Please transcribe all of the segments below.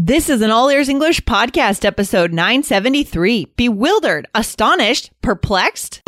This is an All Ears English podcast, episode 973. Bewildered, astonished, perplexed?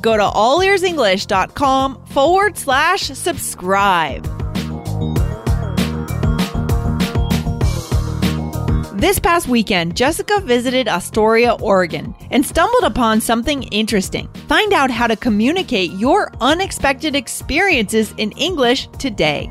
go to allearsenglish.com forward slash subscribe. This past weekend, Jessica visited Astoria, Oregon, and stumbled upon something interesting. Find out how to communicate your unexpected experiences in English today.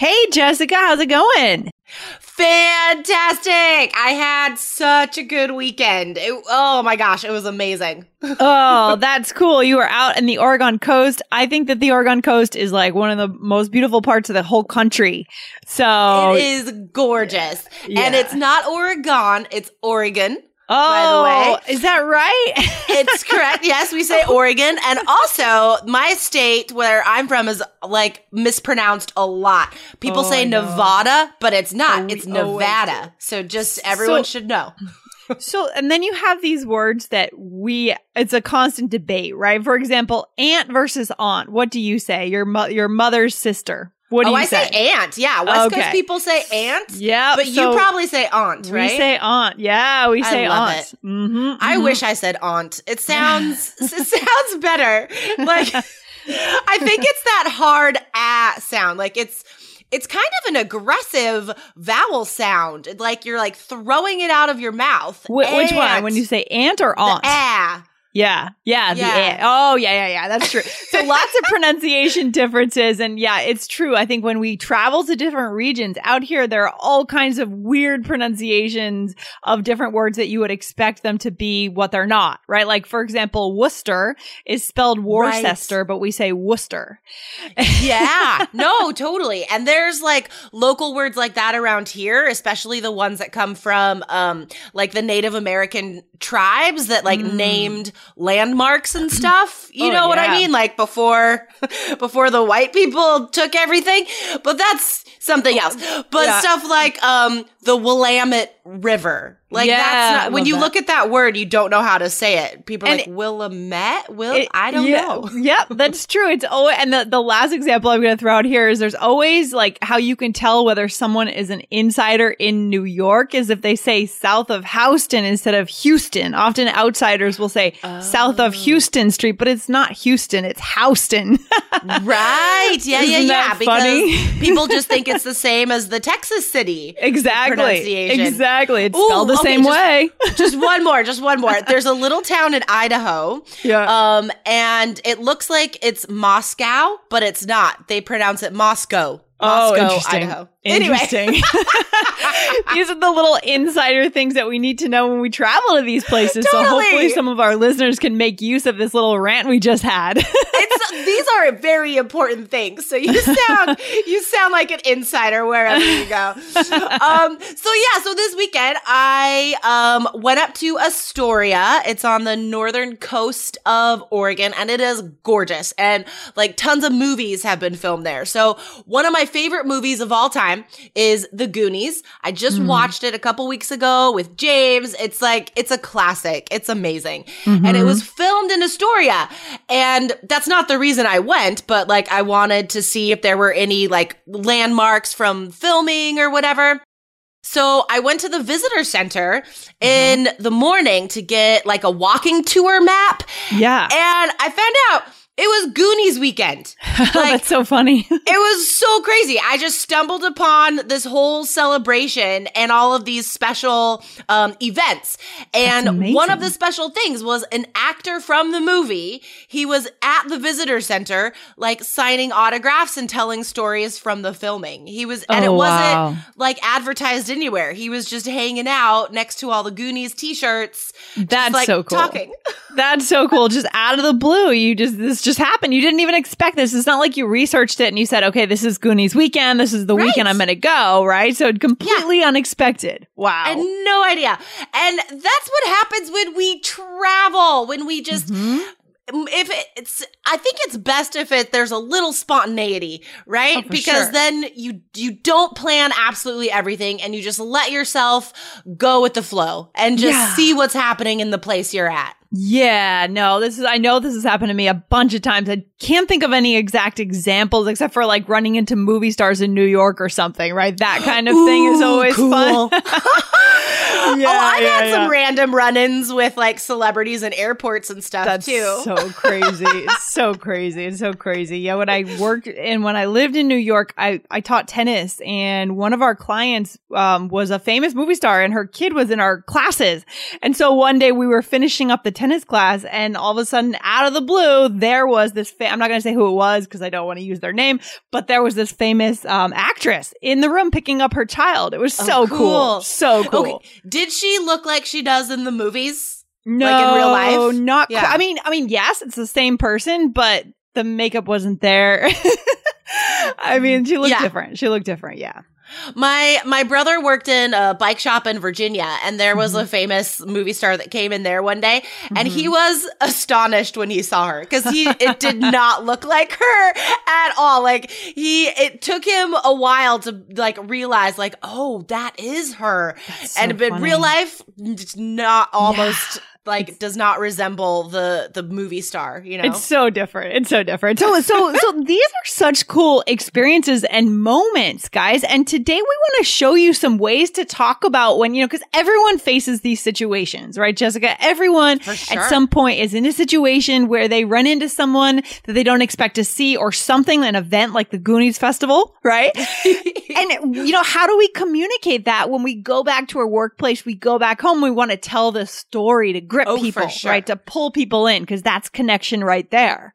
Hey, Jessica, how's it going? Fantastic! I had such a good weekend. It- oh my gosh, it was amazing. oh, that's cool. You were out in the Oregon coast. I think that the Oregon coast is like one of the most beautiful parts of the whole country. So It is gorgeous. Yeah. And it's not Oregon, it's Oregon. Oh, by the oh, is that right? It's correct. Yes, we say Oregon. And also, my state where I'm from is like mispronounced a lot. People Oh, say. Nevada, but it's not. Oh, it's oh. Nevada. So just everyone So- should know. so, and then you have these words that we, it's a constant debate, right? For example, aunt versus aunt. What do you say? Your, mo- your mother's sister. What do oh, you I say? aunt. Yeah. West Okay. Coast people say aunt. Yeah. But so you probably say aunt, right? we say aunt. Yeah, we say aunt. Mm-hmm, I wish I said aunt. It sounds it sounds better. Like I think it's that hard ah sound. Like it's it's kind of an aggressive vowel sound. Like you're like throwing it out of your mouth. Wh- which one? When you say aunt or the aunt? ah. Yeah, yeah, Yeah. Oh, yeah, yeah, yeah. That's true. So lots of pronunciation differences, and yeah, it's true. I think when we travel to different regions out here, there are all kinds of weird pronunciations of different words that you would expect them to be what they're not. Right? Like for example, Worcester is spelled Worcester, but we say Worcester. yeah, no, totally. And there's like local words like that around here, especially the ones that come from um like the Native American tribes that like named landmarks and stuff. You. Oh, know what I mean? Like before before the white people took everything. But that's something else. But Yeah. stuff like um the Willamette River. Like Yeah, that's not when you that. look at that word, you don't know how to say it. People are And like Willamette? Will It- I don't yeah, know. Yep, that's true. It's always, and the, the last example I'm going to throw out here is there's always like how you can tell whether someone is an insider in New York is if they say south of Houston instead of Houston. Often outsiders will say south of oh. Houston Street, but it's not Houston, it's Houston. Right. Yeah, yeah, Isn't yeah. that Because funny? people just think it's the same as the Texas city. exactly. Pronunciation. Exactly. It's Ooh, spelled the okay, same just- way. just one more, just one more. There's a little town in Idaho. Yeah. Um, and it looks like it's Moscow, but it's not. They pronounce it Moscow. Oh, Moscow, interesting. Anyway. These are the little insider things that we need to know when we travel to these places. So hopefully some of our listeners can make use of this little rant we just had. it's these are very important things. So you sound you sound like an insider wherever you go. Um, so yeah, so this weekend I um went up to Astoria. It's on the northern coast of Oregon, and it is gorgeous. And like tons of movies have been filmed there. So one of my favorite movies of all time is The Goonies. I just hmm. watched it a couple weeks ago with James. It's like it's a classic. It's amazing. And it mm-hmm. was filmed in Astoria. And that's not the reason I went, but like I wanted to see if there were any like landmarks from filming or whatever. So I went to the visitor center mm-hmm. in the morning to get like a walking tour map. yeah. And I found out It was Goonies weekend. Like, That's so funny. it was so crazy. I just stumbled upon this whole celebration and all of these special um, events. And one of the special things was an actor from the movie. He was at the visitor center, like signing autographs and telling stories from the filming. He was, and oh, it wasn't wow. like advertised anywhere. He was just hanging out next to all the Goonies t-shirts. That's like, so cool. Talking. That's so cool. Just out of the blue, you just this just happened. You didn't even expect this. It's not like you researched it and you said, "Okay, this is Goonies weekend. This is the right. weekend I'm going to go." Right? So completely yeah. unexpected. Wow. I had no idea. And that's what happens when we travel. When we just mm-hmm if it's i think it's best if it there's a little spontaneity right oh, because sure. then you you don't plan absolutely everything and you just let yourself go with the flow and just yeah. see what's happening in the place you're at yeah, no, this is, I know this has happened to me a bunch of times. I can't think of any exact examples except for like running into movie stars in New York or something, right? That kind of Ooh, thing is always cool. fun. oh, I've yeah, had yeah. some random run ins with like celebrities and airports and stuff That's too. So crazy. it's so crazy. It's so crazy. Yeah, when I worked and when I lived in New York, I, I taught tennis and one of our clients um, was a famous movie star and her kid was in our classes. And so one day we were finishing up the tennis class and all of a sudden out of the blue, there was this, fa- I'm not going to say who it was because I don't want to use their name, but there was this famous um, actress in the room picking up her child. It was oh, so cool. cool. So cool. Okay. Did she look like she does in the movies? No, like in real life? Not yeah. I mean, I mean, yes, it's the same person, but the makeup wasn't there. I mean, she looked yeah. different. She looked different. Yeah. My my brother worked in a bike shop in Virginia, and there was mm-hmm. a famous movie star that came in there one day, mm-hmm. and he mm-hmm. was astonished when he saw her because he it did not look like her at all. Like he, it took him a while to like realize, like, oh, that is her, so and in real life, it's not almost. Yeah like does not resemble the the movie star you know? It's so different. It's so different. So so so these are such cool experiences and moments guys. And today we want to show you some ways to talk about when you know because everyone faces these situations right jessica? Everyone sure. at some point is in a situation where they run into someone that they don't expect to see or something an event like the goonies festival right? And you know how do we communicate that when we go back to our workplace we go back home we want to tell the story to grip oh, people, sure. right? To pull people in because that's connection right there.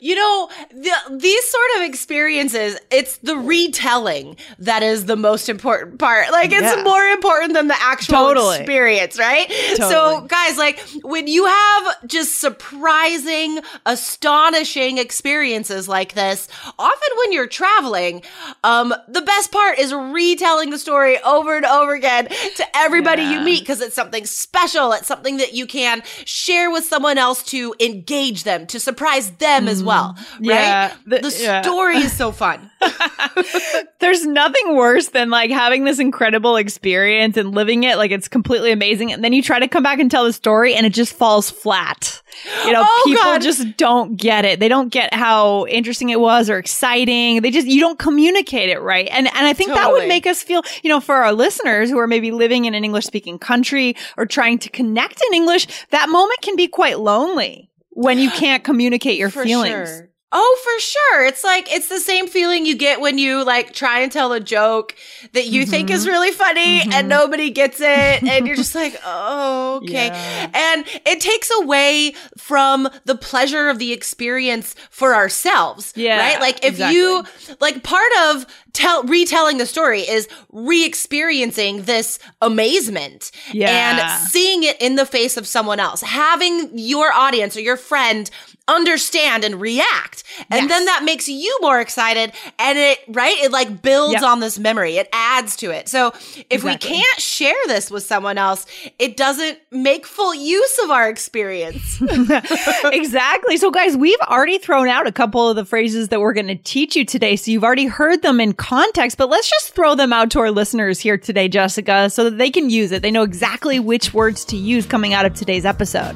You know, the, these sort of experiences, it's the retelling that is the most important part. Like, it's yeah. more important than the actual totally. experience, right? Totally. So, guys, like, when you have just surprising, astonishing experiences like this, often when you're traveling, um, the best part is retelling the story over and over again to everybody yeah. you meet because it's something special. It's something that you can share with someone else to engage them, to surprise them them as well, mm-hmm. right? Yeah, the, the yeah. story is so fun. There's nothing worse than like having this incredible experience and living it like it's completely amazing. And then you try to come back and tell the story and it just falls flat. You know, oh, people God. just don't get it. They don't get how interesting it was or exciting. They just, you don't communicate it right. And, and I think totally. that would make us feel, you know, for our listeners who are maybe living in an English speaking country or trying to connect in English, that moment can be quite lonely when you can't communicate your For feelings. Sure. Oh, for sure. It's like, it's the same feeling you get when you like try and tell a joke that you mm-hmm. think is mm-hmm. really funny mm-hmm. and nobody gets it. and you're just like, oh, okay. Yeah. And it takes away from the pleasure of the experience for ourselves. Yeah. Right? Like if exactly. you, like part of tell, retelling the story is re-experiencing this amazement yeah. and seeing it in the face of someone else, having your audience or your friend understand and react. And yes. then that makes you more excited. And it, right? It like builds yep. on this memory. It adds to it. So if exactly. we can't share this with someone else, it doesn't make full use of our experience. exactly. So guys, we've already thrown out a couple of the phrases that we're going to teach you today. So you've already heard them in context, but let's just throw them out to our listeners here today, Jessica, so that they can use it. They know exactly which words to use coming out of today's episode.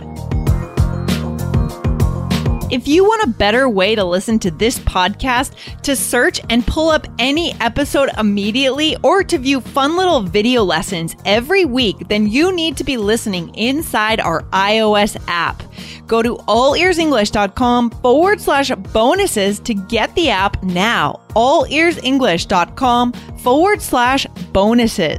If you want a better way to listen to this podcast, to search and pull up any episode immediately, or to view fun little video lessons every week, then you need to be listening inside our iOS app. Go to allearsenglish.com forward slash bonuses to get the app now. Allearsenglish.com forward slash bonuses.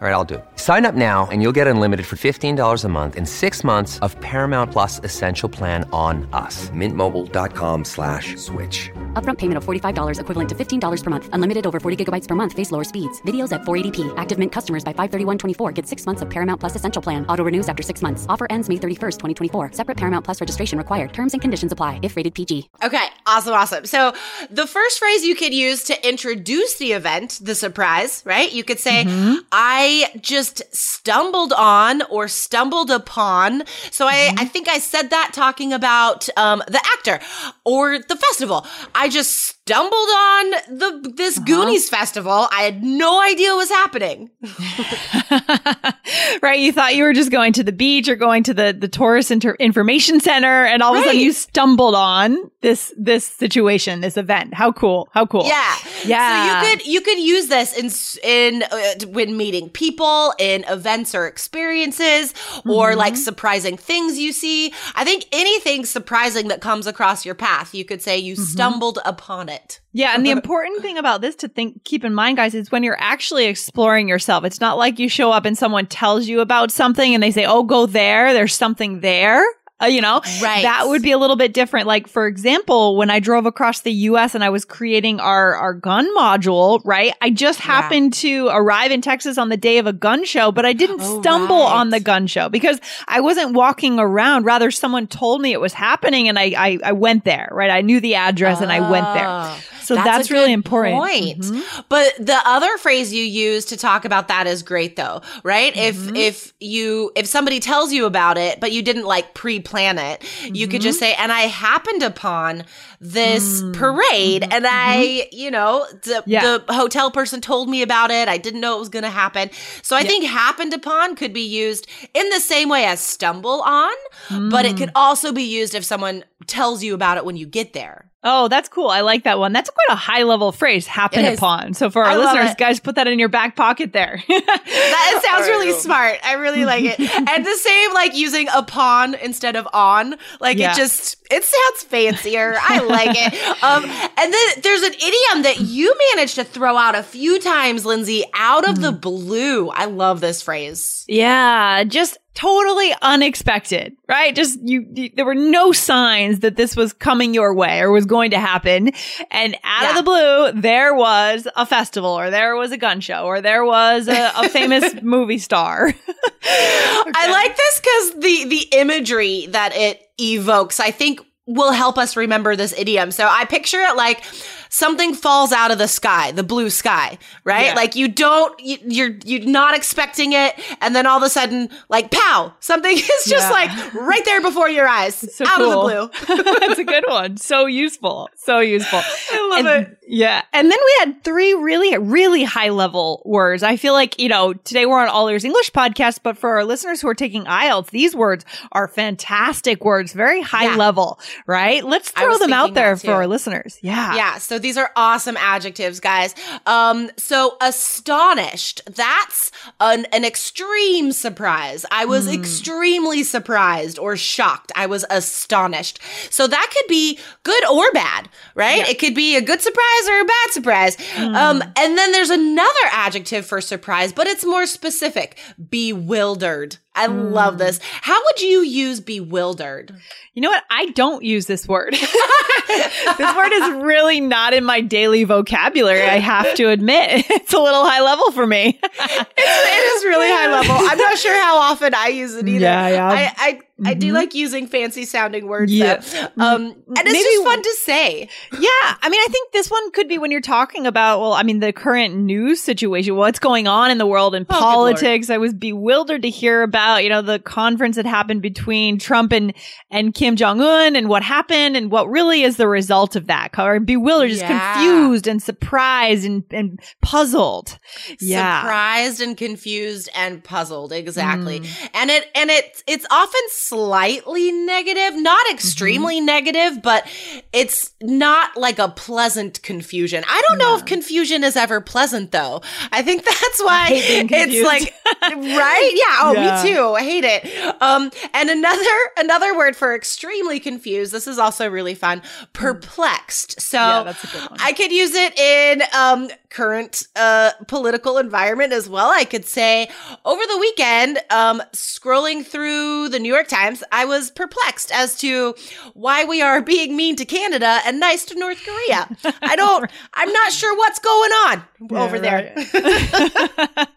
All right, I'll do it. Sign up now and you'll get unlimited for $15 a month in six months of Paramount Plus Essential Plan on us. Mintmobile.com slash switch. Upfront payment of $45 equivalent to $15 per month. Unlimited over 40 gigabytes per month. Face lower speeds. Videos at 480p. Active Mint customers by 531.24 get six months of Paramount Plus Essential Plan. Auto renews after six months. Offer ends May 31st, 2024. Separate Paramount Plus registration required. Terms and conditions apply if rated PG. Okay, awesome, awesome. So the first phrase you could use to introduce the event, the surprise, right? You could say, mm-hmm. I just stumbled on or stumbled upon. So I, I think I said that talking about um, the actor or the festival. I just stumbled on the this Goonies festival. I had no idea what was happening. right? You thought you were just going to the beach or going to the the tourist inter- information center, and all of a sudden you stumbled on this this situation, this event. How cool! How cool! Yeah, Yeah. So you could you could use this in in uh, when meeting people, in events or experiences, or Mm-hmm. like surprising things you see. I think anything surprising that comes across your path, you could say you Mm-hmm. stumbled upon it. Yeah, and the important thing about this to think keep in mind guys is when you're actually exploring yourself. It's not like you show up and someone tells you about something and they say, "Oh, go there. There's something there." Uh, you know, Right. that would be a little bit different. Like, for example, when I drove across the US and I was creating our, our gun module, right? I just happened to arrive in Texas on the day of a gun show, but I didn't Oh, stumble right. on the gun show because I wasn't walking around. Rather, someone told me it was happening and I, I, I went there, right? I knew the address and I went there. So that's, a really important. Point. Mhm. But the other phrase you use to talk about that is great though, right? Mm-hmm. If if you if somebody tells you about it, but you didn't like pre-plan it, you could Mm-hmm. just say, "And I happened upon this Mm. parade, and I, you know, the, Mm-hmm. Yeah. the hotel person told me about it. I didn't know it was going to happen." So I think "happened upon" could be used in the same way as "stumble on," but it Mm. could also be used if someone tells you about it when you get there. Oh, that's cool. I like that one. That's quite a high level phrase, happen upon. So for our I listeners, guys, put that in your back pocket there. That it sounds really smart. I really like it. and the same like using upon instead of on. Like Yeah. it just it sounds fancier. I like it. Um and then there's an idiom that you managed to throw out a few times, Lindsay, out of the blue. I love this phrase. yeah, just totally unexpected, right? Just you, you- there were no signs that this was coming your way or was going to happen. And out Yeah. of the blue, there was a festival or there was a gun show or there was a, a famous movie star. I like this because the the imagery that it evokes, I think will help us remember this idiom. So I picture it like something falls out of the sky, the blue sky, right? Yeah. Like you don't, you, you're you're not expecting it, and then all of a sudden, like pow, something is just Yeah. like right there before your eyes, so out cool. of the blue. That's a good one. So useful. So useful. I love And- it. Yeah. And then we had three really, really high level words. I feel like, you know, today we're on All Ears English podcast, but for our listeners who are taking IELTS, these words are fantastic words, very high Yeah. level, right? Let's throw them out there for our listeners. Yeah. Yeah, so these are awesome adjectives, guys. Um, so astonished, that's an, an extreme surprise. I was Hmm. extremely surprised or shocked. I was astonished. So that could be good or bad, right? It could be a good surprise or a bad surprise. Hmm. Um, and then there's another adjective for surprise, but it's more specific. Bewildered. I love Hmm. this. How would you use bewildered? You know what? I don't use this word. this word is really not in my daily vocabulary. I have to admit, it's a little high level for me. it is really high level. I'm not sure how often I use it either. Yeah, yeah. I, I I do Mhm. like using fancy sounding words. Yeah. though. Um, and it's Maybe- just fun to say. Yeah, I mean, I think this one could be when you're talking about, well, I mean, the current news situation, what's going on in the world in Oh, politics. I was bewildered to hear about, you know, the conference that happened between Trump and and Kim Jong Un, and what happened, and what really is the result of that. Or bewildered, just Yeah. confused and surprised and and puzzled. Yeah. Surprised and confused and puzzled. Exactly. Mm. And it and it it's often slightly negative, not Mm-hmm. extremely negative, but it's not like a pleasant confusion. I don't know if confusion is ever pleasant though. I think that's why it's like right? Yeah. Oh, Yeah. me too. I hate it. Um and another another word for extremely confused. This is also really fun. Perplexed. So Yeah, that's a good one. I could use it in um current uh political environment as well. I could say over the weekend, um scrolling through the New York Times, I was perplexed as to why we are being mean to Canada and nice to North Korea. I don't I'm not sure what's going on over there.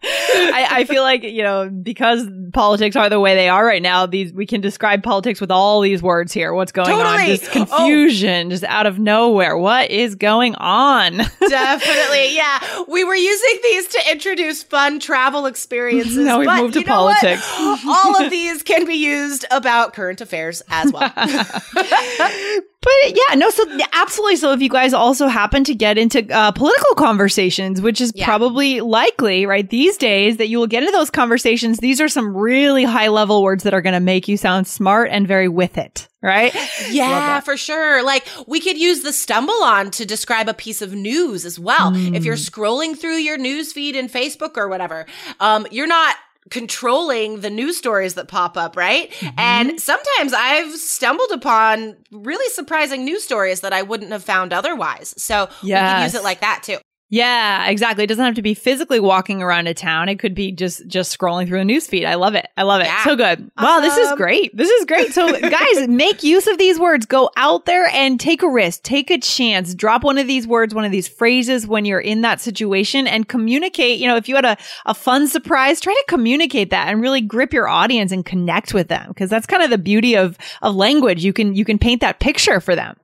I, I feel like you know because politics are the way they are right now. These we can describe politics with all these words here. What's going on? Just confusion, just out of nowhere. What is going on? Definitely. Yeah. We were using these to introduce fun travel experiences. Now we've but moved to you politics. All of these can be used about current affairs as well. But yeah, no, so absolutely. So if you guys also happen to get into uh, political conversations, which is Yeah. probably likely, right, these days that you will get into those conversations, these are some really high level words that are going to make you sound smart and very with it, right? Yeah, for sure. Like we could use the stumble on to describe a piece of news as well. If you're scrolling through your news feed in Facebook or whatever, um, you're not controlling the news stories that pop up, right? Mm-hmm. And sometimes I've stumbled upon really surprising news stories that I wouldn't have found otherwise. So we can use it like that too. Yeah, exactly. It doesn't have to be physically walking around a town. It could be just just scrolling through a news feed. I love it. I love it. Yeah. So good. Wow, this is great. This is great. So guys, make use of these words. Go out there and take a risk. Take a chance. Drop one of these words, one of these phrases when you're in that situation and communicate. You know, if you had a, a fun surprise, try to communicate that and really grip your audience and connect with them. Cause that's kind of the beauty of, of language. You can, you can paint that picture for them.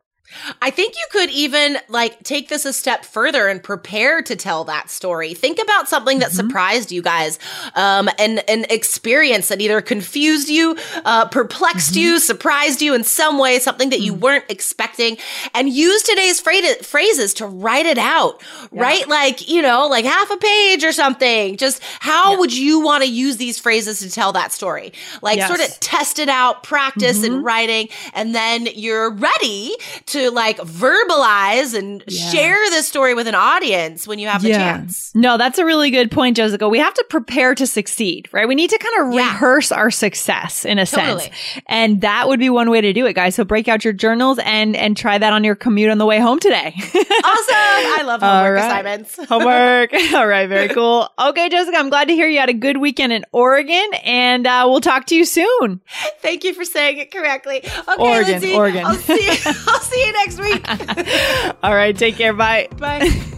I think you could even like take this a step further and prepare to tell that story. Think about something that surprised you guys, um, and an experience that either confused you, uh, perplexed you, surprised you in some way, something that you weren't expecting, and use today's phra- phrases to write it out. Write like you know, like half a page or something. Just how would you want to use these phrases to tell that story? Like Yes. sort of test it out, practice in writing, and then you're ready to like verbalize and share this story with an audience when you have the chance. No, that's a really good point, Jessica. We have to prepare to succeed, right? We need to kind of Yeah. rehearse our success in a Totally. sense. And that would be one way to do it, guys. So break out your journals and and try that on your commute on the way home today. Awesome. I love homework right. assignments. Homework. All right, very cool. Okay, Jessica, I'm glad to hear you had a good weekend in Oregon, and uh, we'll talk to you soon. Thank you for saying it correctly. Okay, Oregon, Lindsay, Oregon. I'll see I'll see you next week. All right, take care. Bye. Bye.